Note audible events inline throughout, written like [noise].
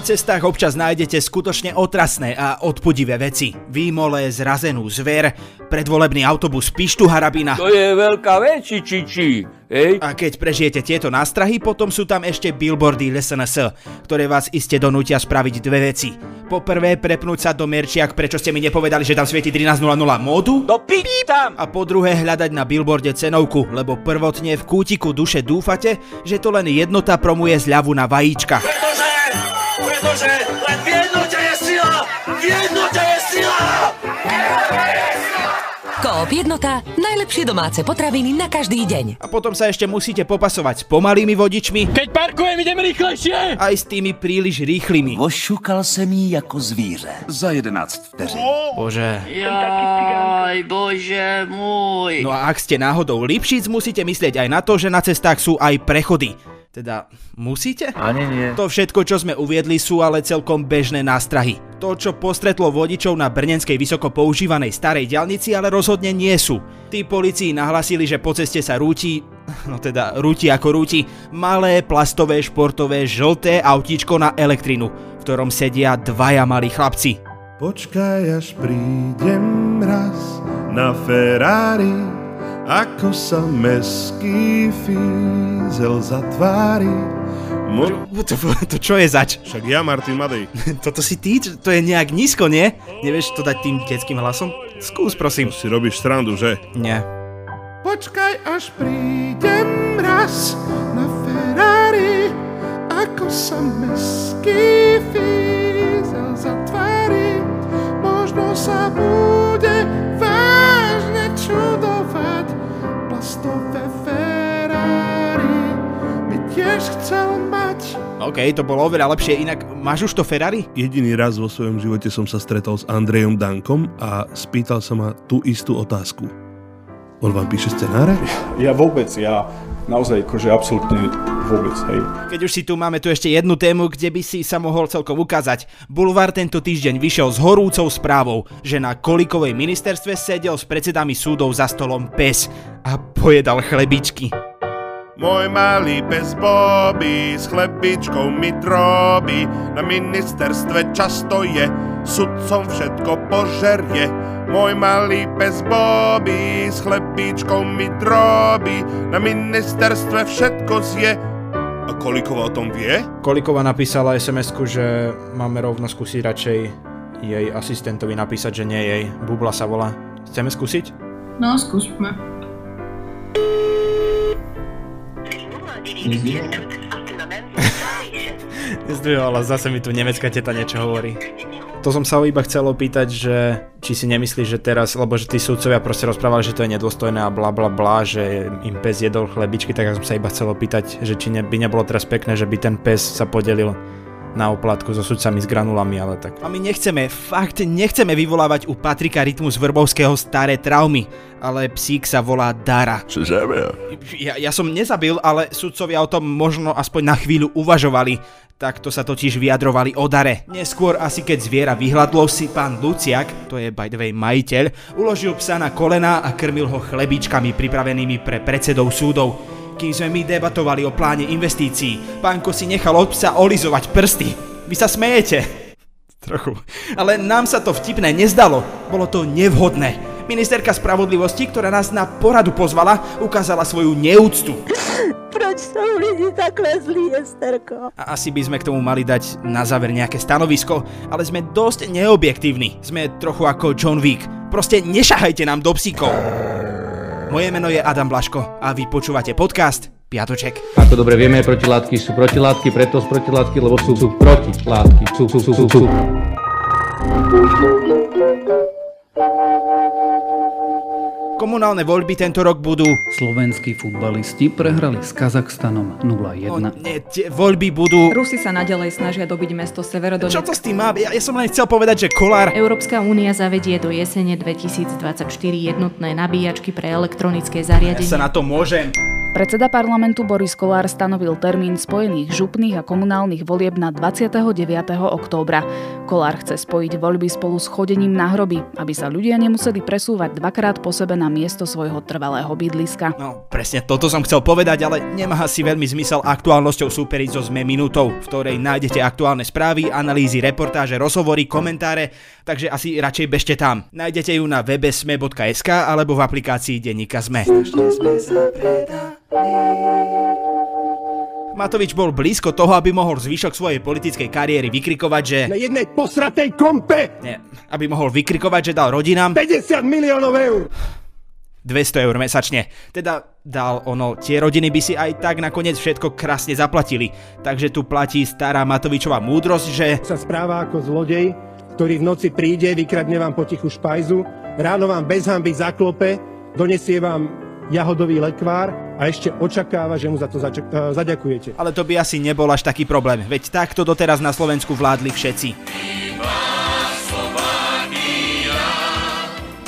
Na cestách občas nájdete skutočne otrasné a odpudivé veci. Výmole, zrazenú zver, predvolebný autobus pištu harabina. To je veľká vec, či, či, či. Hej? A keď prežijete tieto nástrahy, potom sú tam ešte billboardy SNS, ktoré vás iste donútia spraviť dve veci. Poprvé prepnúť sa do merčiak, prečo ste mi nepovedali, že tam svieti 13.00 módu? Do pi... tam! A po druhé hľadať na billboarde cenovku, lebo prvotne v kútiku duše dúfate, že to len jednota promuje zľavu na vajíčka. Pretože, len v jednote je sila! V jednote je sila! Koop Jednota – najlepšie domáce potraviny na každý deň. A potom sa ešte musíte popasovať s pomalými vodičmi, Keď parkujem, idem rýchlejšie! aj s tými príliš rýchlymi. Ošukal jsem jí jako zvíře. Za 11 vteřin. Bože. Jaj, bože môj! No a ak ste náhodou Lipšic, musíte myslieť aj na to, že na cestách sú aj prechody. Teda, musíte? Ani nie. To všetko, čo sme uviedli, sú ale celkom bežné nástrahy. To, čo postretlo vodičov na brnenskej vysoko používanej starej diaľnici, ale rozhodne nie sú. Tí policii nahlasili, že po ceste sa rúti, no teda rúti ako rúti, malé plastové športové žlté autíčko na elektrinu, v ktorom sedia dvaja malí chlapci. Počkaj, až prídem raz na Ferrari, ako sa meský fízel zatvári. Mo- To, to čo je zač? Však ja, Martin Madej. [laughs] Toto si ty? To je nejak nízko, nie? Nevieš to dať tým detským hlasom? Skús, prosím. Si robíš srandu, že? Nie. Počkaj, až prídem raz na Ferrari, ako sa meský OK, to bolo oveľa lepšie, inak máš už to Ferrari? Jediný raz vo svojom živote som sa stretol s Andrejom Dankom a spýtal sa ma tú istú otázku. On vám píše scenáre? Ja vôbec, ja naozaj akože absolútne vôbec, hej. Keď už si tu máme tu ešte jednu tému, kde by si sa mohol celkom ukázať. Bulvár tento týždeň vyšiel s horúcou správou, že na Kolikovej ministerstve sedel s predsedami súdov za stolom pes a pojedal chlebičky. Môj malý pes Bobby s chlebičkou mi drobí, na ministerstve často je, sudcom všetko požerie. Môj malý pes Bobby s chlebičkou mi drobí, na ministerstve všetko zje. A Kolikova o tom vie? Kolikova napísala sms že máme rovno skúsiť radšej jej asistentovi napísať, že nie jej. Bubla sa volá. Chceme skúsiť? No, skúsme. Nezdvihovala, [laughs] zase mi tu nemecká teta niečo hovorí. [laughs] To som sa ho iba chcel opýtať, že či si nemyslíš, že teraz, lebo že tí súdcovia proste rozprávali, že to je nedôstojné a bla bla bla, že im pes jedol chlebičky, tak ja som sa iba chcel opýtať, že či ne, by nebolo teraz pekné, že by ten pes sa podelil na oplatku so sudcami s granulami, ale tak. A my nechceme, fakt nechceme vyvolávať u Patrika Rytmus Vrbovského staré traumy, ale psík sa volá Dara. Čože? Ja, ja som nezabil, ale sudcovia o tom možno aspoň na chvíľu uvažovali. Takto sa totiž vyjadrovali o dare. Neskôr asi keď zviera vyhľadlo si pán Luciak, to je by the way majiteľ, uložil psa na kolená a krmil ho chlebičkami pripravenými pre predsedov súdov. Kým sme my debatovali o pláne investícií, pánko si nechal od psa olizovať prsty. Vy sa smejete. Trochu. Ale nám sa to vtipné nezdalo. Bolo to nevhodné. Ministerka spravodlivosti, ktorá nás na poradu pozvala, ukázala svoju neúctu. Proč sú lidi takhle zlí, Esterko? A asi by sme k tomu mali dať na záver nejaké stanovisko, ale sme dosť neobjektívni. Sme trochu ako John Wick. Proste nešahajte nám do psíkov. Moje meno je Adam Blaško a vy počúvate podcast Piatoček. Ako dobre vieme, protilátky sú protilátky, preto sú protilátky, lebo sú, sú protilátky. Sú, sú, sú, sú, sú. Komunálne voľby tento rok budú... Slovenskí futbalisti prehrali s Kazachstanom 0-1. No, nie, tie voľby budú... Rusi sa nadalej snažia dobiť mesto Severodonetsk. Čo to s tým má? Ja, ja som len chcel povedať, že Kolár... Európska únia zavedie do jesene 2024 jednotné nabíjačky pre elektronické Ja zariadenie. sa na to môžem. Predseda parlamentu Boris Kolár stanovil termín spojených župných a komunálnych volieb na 29. októbra. Kolár chce spojiť voľby spolu s chodením na hroby, aby sa ľudia nemuseli presúvať dvakrát po sebe na miesto svojho trvalého bydliska. No, presne toto som chcel povedať, ale nemá asi veľmi zmysel aktuálnosťou súperiť so ZME minútou, v ktorej nájdete aktuálne správy, analýzy, reportáže, rozhovory, komentáre, takže asi radšej bežte tam. Nájdete ju na webe sme.sk alebo v aplikácii Denníka ZME. Matovič bol blízko toho, aby mohol zvyšok svojej politickej kariéry vykrikovať, že... Na jednej posratej kompe! Nie, aby mohol vykrikovať, že dal rodinám... 50 miliónov eur! 200 eur mesačne. Teda dal ono, tie rodiny by si aj tak nakoniec všetko krásne zaplatili. Takže tu platí stará Matovičová múdrosť, že... Sa správa ako zlodej, ktorý v noci príde, vykradne vám potichu špajzu, ráno vám bez hamby zaklope, donesie vám jahodový lekvár a ešte očakáva, že mu za to začak- uh, zaďakujete. Ale to by asi nebol až taký problém, veď takto doteraz na Slovensku vládli všetci.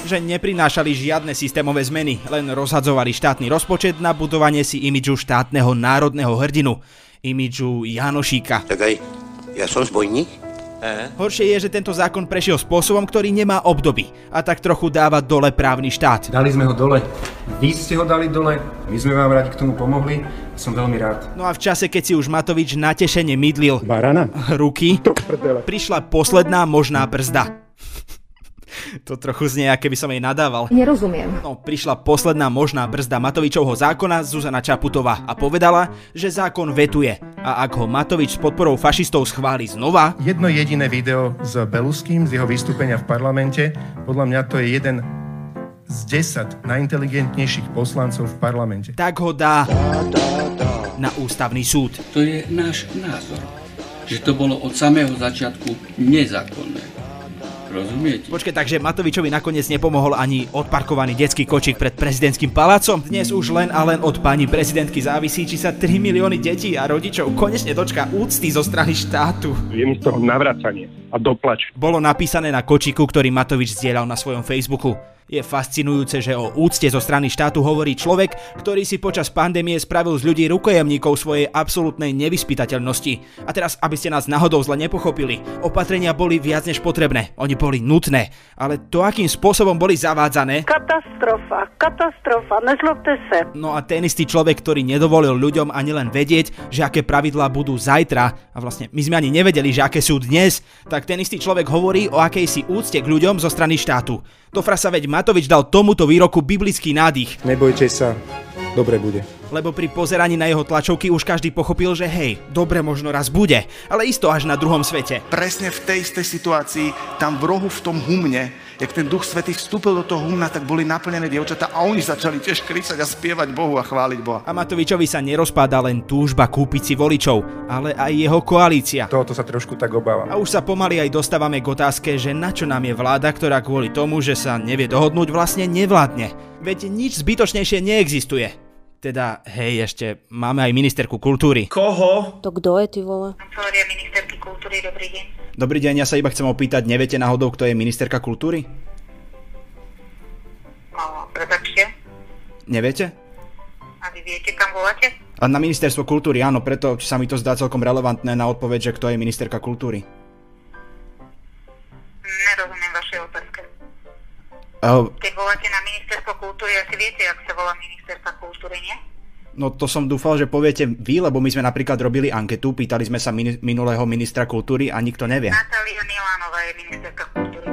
Že neprinášali žiadne systémové zmeny, len rozhadzovali štátny rozpočet na budovanie si imidžu štátneho národného hrdinu, imidžu Janošíka. Čakaj, ja som zbojník? Horšie je, že tento zákon prešiel spôsobom, ktorý nemá obdoby a tak trochu dáva dole právny štát. Dali sme ho dole. Vy ste ho dali dole, my sme vám radi k tomu pomohli. Som veľmi rád. No a v čase, keď si už Matovič natešene mydlil Barana? ruky, prišla posledná možná brzda. To trochu znie, aké by som jej nadával. Nerozumiem. No, prišla posledná možná brzda Matovičovho zákona Zuzana Čaputová a povedala, že zákon vetuje. A ak ho Matovič s podporou fašistov schváli znova... Jedno jediné video s Beluským z jeho vystúpenia v parlamente, podľa mňa to je jeden z 10 najinteligentnejších poslancov v parlamente. Tak ho dá na ústavný súd. To je náš názor, že to bolo od samého začiatku nezákonné. Rozumiete? Počkaj, takže Matovičovi nakoniec nepomohol ani odparkovaný detský kočík pred prezidentským palácom? Dnes už len a len od pani prezidentky závisí, či sa 3 milióny detí a rodičov konečne dočka úcty zo strany štátu. Je mi z toho navracanie a doplač. Bolo napísané na kočiku, ktorý Matovič zdieľal na svojom Facebooku. Je fascinujúce, že o úcte zo strany štátu hovorí človek, ktorý si počas pandémie spravil z ľudí rukojemníkov svojej absolútnej nevyspytateľnosti. A teraz, aby ste nás náhodou zle nepochopili, opatrenia boli viac než potrebné, oni boli nutné, ale to, akým spôsobom boli zavádzané... Katastrofa, katastrofa, nezlobte sa. No a ten istý človek, ktorý nedovolil ľuďom ani len vedieť, že aké pravidlá budú zajtra, a vlastne my sme ani nevedeli, že aké sú dnes, tak ten istý človek hovorí o akejsi úcte k ľuďom zo strany štátu. To frasa veď Matovič dal tomuto výroku biblický nádych. Nebojte sa, dobre bude. Lebo pri pozeraní na jeho tlačovky už každý pochopil, že hej, dobre možno raz bude, ale isto až na druhom svete. Presne v tej istej situácii, tam v rohu v tom humne, jak ten duch svetý vstúpil do toho humna, tak boli naplnené dievčatá a oni začali tiež krísať a spievať Bohu a chváliť Boha. A Matovičovi sa nerozpáda len túžba kúpiť si voličov, ale aj jeho koalícia. Tohoto sa trošku tak obávam. A už sa pomaly aj dostávame k otázke, že na čo nám je vláda, ktorá kvôli tomu, že sa nevie dohodnúť, vlastne nevládne. Veď nič zbytočnejšie neexistuje. Teda, hej, ešte máme aj ministerku kultúry. Koho? To kto je, ty vole? Kancelária ministerky kultúry, dobrý deň. Dobrý deň, ja sa iba chcem opýtať, neviete náhodou, kto je ministerka kultúry? No, prepačte. Neviete? A vy viete, kam voláte? A na ministerstvo kultúry, áno, preto sa mi to zdá celkom relevantné na odpoveď, že kto je ministerka kultúry. Nerozumiem. Uh, Keď voláte na ministerstvo kultúry, asi viete, ak sa volá ministerka kultúry, nie? No to som dúfal, že poviete vy, lebo my sme napríklad robili anketu, pýtali sme sa min- minulého ministra kultúry a nikto nevie. Natália Milánová je ministerka kultúry.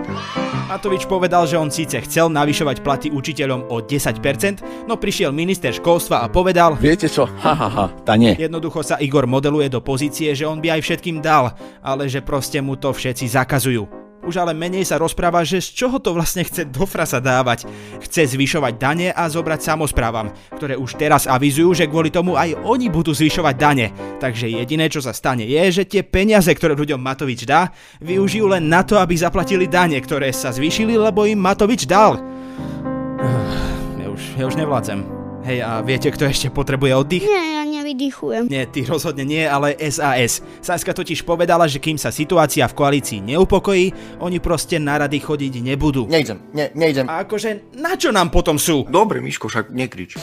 Matovič povedal, že on síce chcel navyšovať platy učiteľom o 10%, no prišiel minister školstva a povedal Viete čo, ha ha ha, tá nie. Jednoducho sa Igor modeluje do pozície, že on by aj všetkým dal, ale že proste mu to všetci zakazujú. Už ale menej sa rozpráva, že z čoho to vlastne chce do frasa dávať. Chce zvyšovať dane a zobrať samozprávam, ktoré už teraz avizujú, že kvôli tomu aj oni budú zvyšovať dane. Takže jediné, čo sa stane, je, že tie peniaze, ktoré ľuďom Matovič dá, využijú len na to, aby zaplatili dane, ktoré sa zvýšili, lebo im Matovič dal. Ja už, ja už nevládzem. Hej, a viete, kto ešte potrebuje oddych? Nie, ja nevydychujem. Nie, ty rozhodne nie, ale SAS. Saska totiž povedala, že kým sa situácia v koalícii neupokojí, oni proste na rady chodiť nebudú. Nejdem, ne, nejdem. A akože, na čo nám potom sú? Dobre, Miško, však nekrič.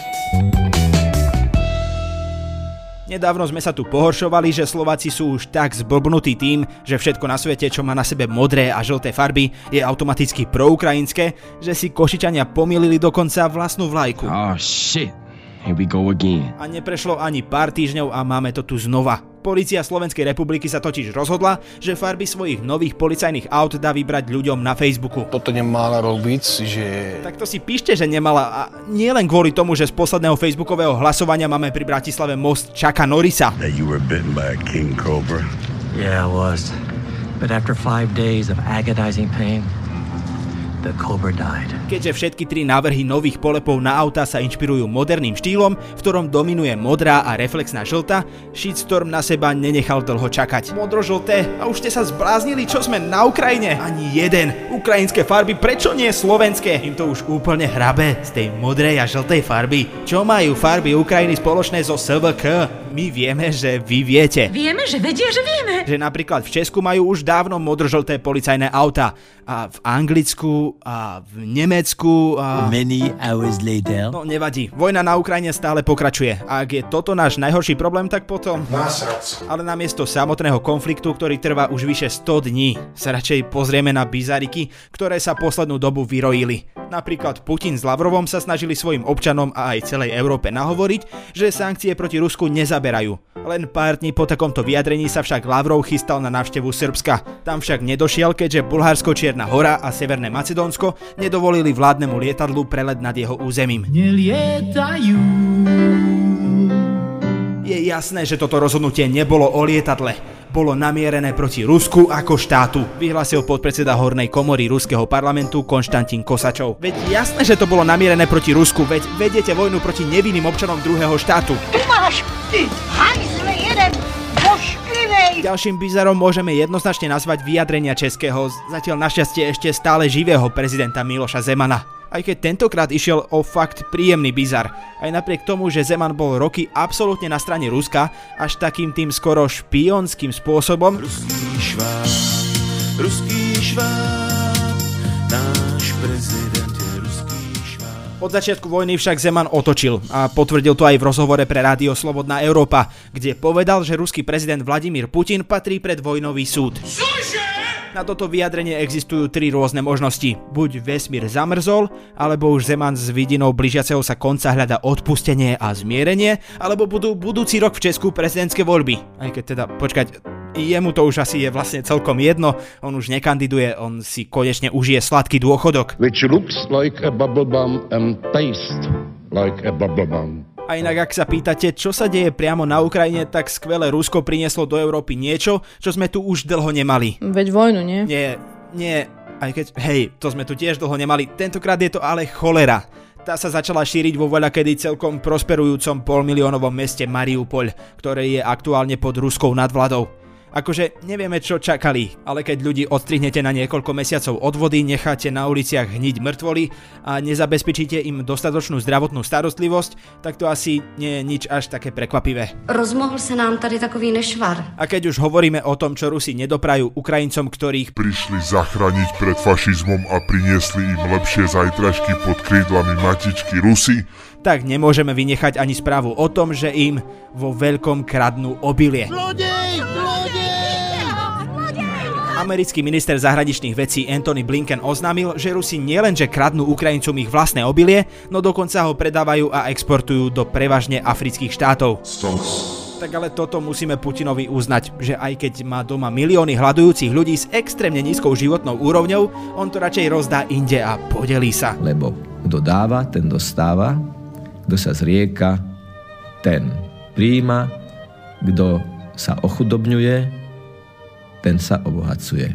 Nedávno sme sa tu pohoršovali, že Slováci sú už tak zblbnutí tým, že všetko na svete, čo má na sebe modré a žlté farby, je automaticky proukrajinské, že si Košičania pomýlili dokonca vlastnú vlajku. Oh shit. Here we go again. A neprešlo ani pár týždňov a máme to tu znova. Polícia Slovenskej republiky sa totiž rozhodla, že farby svojich nových policajných aut dá vybrať ľuďom na Facebooku. Toto nemala robiť, že... Tak to si píšte, že nemala a nie len kvôli tomu, že z posledného facebookového hlasovania máme pri Bratislave most Čaka Norisa. That you were bitten by a king cobra? Yeah, I was. But after five days of agonizing pain. Keďže všetky tri návrhy nových polepov na auta sa inšpirujú moderným štýlom, v ktorom dominuje modrá a reflexná žlta, shitstorm na seba nenechal dlho čakať. Modro-žlté a už ste sa zbláznili, čo sme na Ukrajine? Ani jeden. Ukrajinské farby, prečo nie slovenské? Im to už úplne hrabe z tej modrej a žltej farby. Čo majú farby Ukrajiny spoločné so SVK? My vieme, že vy viete. Vieme, že vedia, že vieme. Že napríklad v Česku majú už dávno modro-žlté policajné auta. A v Anglicku a v Nemecku a... Many hours later. No nevadí, vojna na Ukrajine stále pokračuje. A ak je toto náš najhorší problém, tak potom... Nasrac. Ale namiesto samotného konfliktu, ktorý trvá už vyše 100 dní, sa radšej pozrieme na bizariky, ktoré sa poslednú dobu vyrojili. Napríklad Putin s Lavrovom sa snažili svojim občanom a aj celej Európe nahovoriť, že sankcie proti Rusku nezaberajú. Len pár dní po takomto vyjadrení sa však Lavrov chystal na návštevu Srbska. Tam však nedošiel, keďže Bulharsko, Čierna hora a Severné Macedónsko nedovolili vládnemu lietadlu prelet nad jeho územím. Nelietajú. Je jasné, že toto rozhodnutie nebolo o lietadle bolo namierené proti Rusku ako štátu, vyhlásil podpredseda Hornej komory ruského parlamentu Konštantín Kosačov. Veď jasné, že to bolo namierené proti Rusku, veď vediete vojnu proti nevinným občanom druhého štátu. Tu máš, ty hajzle jeden. Ďalším bizarom môžeme jednoznačne nazvať vyjadrenia českého, zatiaľ našťastie ešte stále živého prezidenta Miloša Zemana aj keď tentokrát išiel o fakt príjemný bizar. Aj napriek tomu, že Zeman bol roky absolútne na strane Ruska, až takým tým skoro špionským spôsobom. Ruský šváb, ruský šváb, náš prezident je ruský šváb. Od začiatku vojny však Zeman otočil a potvrdil to aj v rozhovore pre rádio Slobodná Európa, kde povedal, že ruský prezident Vladimír Putin patrí pred vojnový súd. Cože? Na toto vyjadrenie existujú tri rôzne možnosti. Buď vesmír zamrzol, alebo už Zeman s vidinou blížiaceho sa konca hľada odpustenie a zmierenie, alebo budú budúci rok v Česku prezidentské voľby. Aj keď teda, počkať, jemu to už asi je vlastne celkom jedno, on už nekandiduje, on si konečne užije sladký dôchodok. Which looks like a bubble and taste like a bubble. A inak ak sa pýtate, čo sa deje priamo na Ukrajine, tak skvelé Rusko prinieslo do Európy niečo, čo sme tu už dlho nemali. Veď vojnu, nie? Nie, nie, aj keď, hej, to sme tu tiež dlho nemali, tentokrát je to ale cholera. Tá sa začala šíriť vo voľa kedy celkom prosperujúcom polmiliónovom meste Mariupol, ktoré je aktuálne pod ruskou nadvladou. Akože nevieme, čo čakali, ale keď ľudí odstrihnete na niekoľko mesiacov od vody, necháte na uliciach hniť mŕtvoly a nezabezpečíte im dostatočnú zdravotnú starostlivosť, tak to asi nie je nič až také prekvapivé. Rozmohl sa nám tady takový nešvar. A keď už hovoríme o tom, čo Rusi nedoprajú Ukrajincom, ktorých prišli zachrániť pred fašizmom a priniesli im lepšie zajtražky pod krídlami matičky Rusy, tak nemôžeme vynechať ani správu o tom, že im vo veľkom kradnú obilie. Zlodej! Americký minister zahraničných vecí Anthony Blinken oznámil, že Rusi nielenže kradnú Ukrajincom ich vlastné obilie, no dokonca ho predávajú a exportujú do prevažne afrických štátov. Tak ale toto musíme Putinovi uznať, že aj keď má doma milióny hľadujúcich ľudí s extrémne nízkou životnou úrovňou, on to radšej rozdá inde a podelí sa. Lebo kto dáva, ten dostáva, kto sa zrieka, ten príjima, kto sa ochudobňuje, ten sa obohacuje.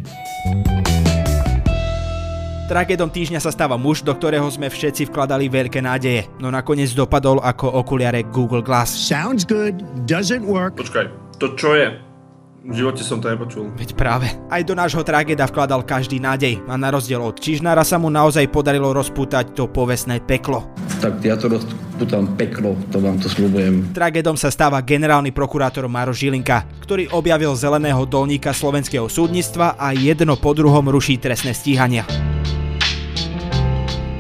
Tragédom týždňa sa stáva muž, do ktorého sme všetci vkladali veľké nádeje, no nakoniec dopadol ako okuliare Google Glass. Sounds good, doesn't work. Počkaj, to čo je? V živote som to nepočul. Veď práve. Aj do nášho tragéda vkladal každý nádej a na rozdiel od Čižnára sa mu naozaj podarilo rozpútať to povestné peklo. Tak ja to rozpútam peklo, to vám to slúbujem. Tragédom sa stáva generálny prokurátor Maro Žilinka, ktorý objavil zeleného dolníka slovenského súdnictva a jedno po druhom ruší trestné stíhania.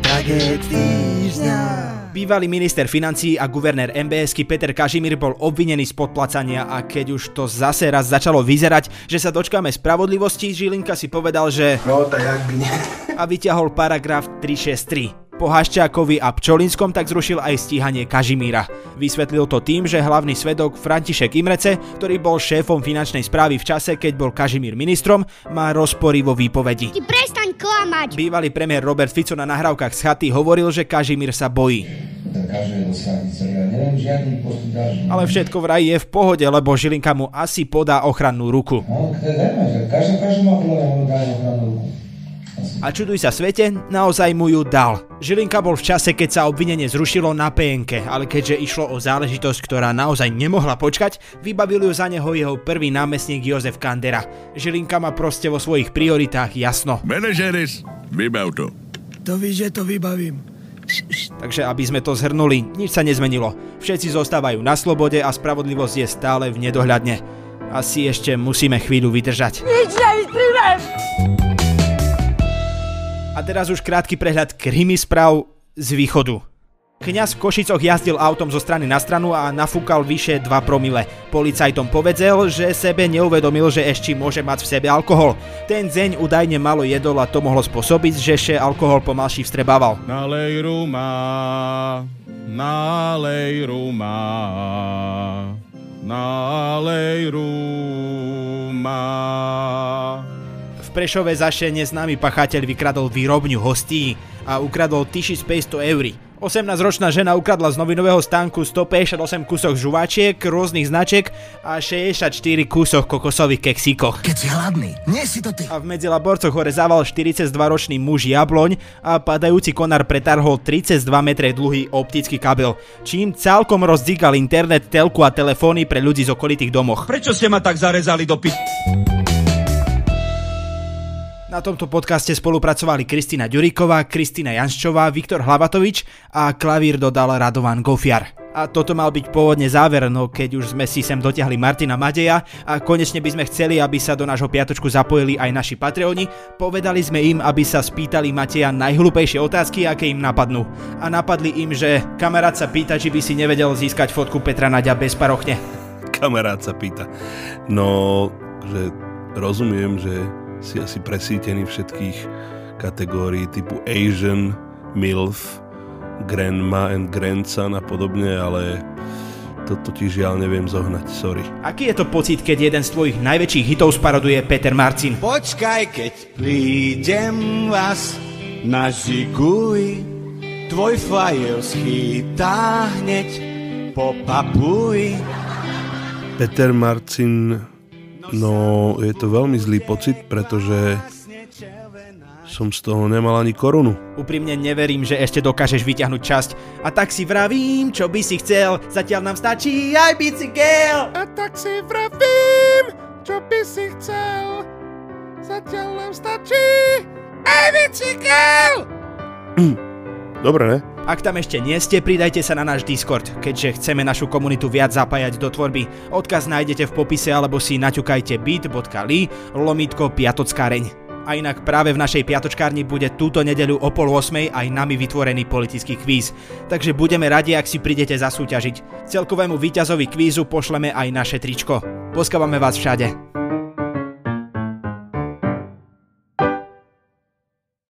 Tragéd týždňa. Bývalý minister financí a guvernér MBSky Peter Kažimír bol obvinený z podplacania a keď už to zase raz začalo vyzerať, že sa dočkáme spravodlivosti, Žilinka si povedal, že... No, tak jak by nie. A vyťahol paragraf 363 po Haščákovi a Pčolinskom tak zrušil aj stíhanie Kažimíra. Vysvetlil to tým, že hlavný svedok František Imrece, ktorý bol šéfom finančnej správy v čase, keď bol Kažimír ministrom, má rozpory vo výpovedi. Ti prestaň klamať! Bývalý premiér Robert Fico na nahrávkach z chaty hovoril, že Kažimír sa bojí. Ale všetko vraj je v pohode, lebo Žilinka mu asi podá ochrannú ruku. A čuduj sa svete, naozaj mu ju dal. Žilinka bol v čase, keď sa obvinenie zrušilo na PNK, ale keďže išlo o záležitosť, ktorá naozaj nemohla počkať, vybavil ju za neho jeho prvý námestník Jozef Kandera. Žilinka má proste vo svojich prioritách jasno. Manažeris, vybav to. To víš, že to vybavím. Takže aby sme to zhrnuli, nič sa nezmenilo. Všetci zostávajú na slobode a spravodlivosť je stále v nedohľadne. Asi ešte musíme chvíľu vydržať. Nič nevystrívam! A teraz už krátky prehľad krimi správ z východu. Kňaz v Košicoch jazdil autom zo strany na stranu a nafúkal vyše 2 promile. Policajtom povedzel, že sebe neuvedomil, že ešte môže mať v sebe alkohol. Ten deň údajne malo jedol a to mohlo spôsobiť, že še alkohol pomalší vstrebával. Nalej ruma, nalej ruma, nalej ruma. V Prešove zaše neznámy pachateľ vykradol výrobňu hostí a ukradol 1500 eur. 18-ročná žena ukradla z novinového stánku 158 kusov žuvačiek, rôznych značiek a 64 kusov kokosových keksíkoch. Keď si hladný, nie si to ty. A v medzilaborcoch hore zával 42-ročný muž jabloň a padajúci konár pretarhol 32 metre dlhý optický kabel, čím celkom rozdígal internet, telku a telefóny pre ľudí z okolitých domoch. Prečo ste ma tak zarezali do pi... Na tomto podcaste spolupracovali Kristina Ďuríková, Kristina Janščová, Viktor Hlavatovič a klavír dodal Radovan Gofiar. A toto mal byť pôvodne záver, no keď už sme si sem dotiahli Martina Madeja a konečne by sme chceli, aby sa do nášho piatočku zapojili aj naši Patreoni, povedali sme im, aby sa spýtali Mateja najhlúpejšie otázky, aké im napadnú. A napadli im, že kamarát sa pýta, či by si nevedel získať fotku Petra Naďa bezparochne. Kamarát sa pýta. No, že rozumiem, že si asi presítený všetkých kategórií typu Asian, MILF, Grandma and Grandson a podobne, ale to totiž žiaľ neviem zohnať, sorry. Aký je to pocit, keď jeden z tvojich najväčších hitov sparoduje Peter Marcin? Počkaj, keď prídem vás na žiguj, tvoj flyer schytá hneď po papuj. Peter Marcin No, je to veľmi zlý pocit, pretože som z toho nemal ani korunu. Úprimne neverím, že ešte dokážeš vyťahnuť časť. A tak si vravím, čo by si chcel, zatiaľ nám stačí aj bicykel. A tak si vravím, čo by si chcel, zatiaľ nám stačí aj bicykel. [clears throat] Dobre, ne? Ak tam ešte nie ste, pridajte sa na náš Discord, keďže chceme našu komunitu viac zapájať do tvorby. Odkaz nájdete v popise alebo si naťukajte bit.ly lomitko piatockáreň. A inak práve v našej piatočkárni bude túto nedeľu o pol 8 aj nami vytvorený politický kvíz. Takže budeme radi, ak si prídete zasúťažiť. Celkovému víťazovi kvízu pošleme aj naše tričko. Poskávame vás všade.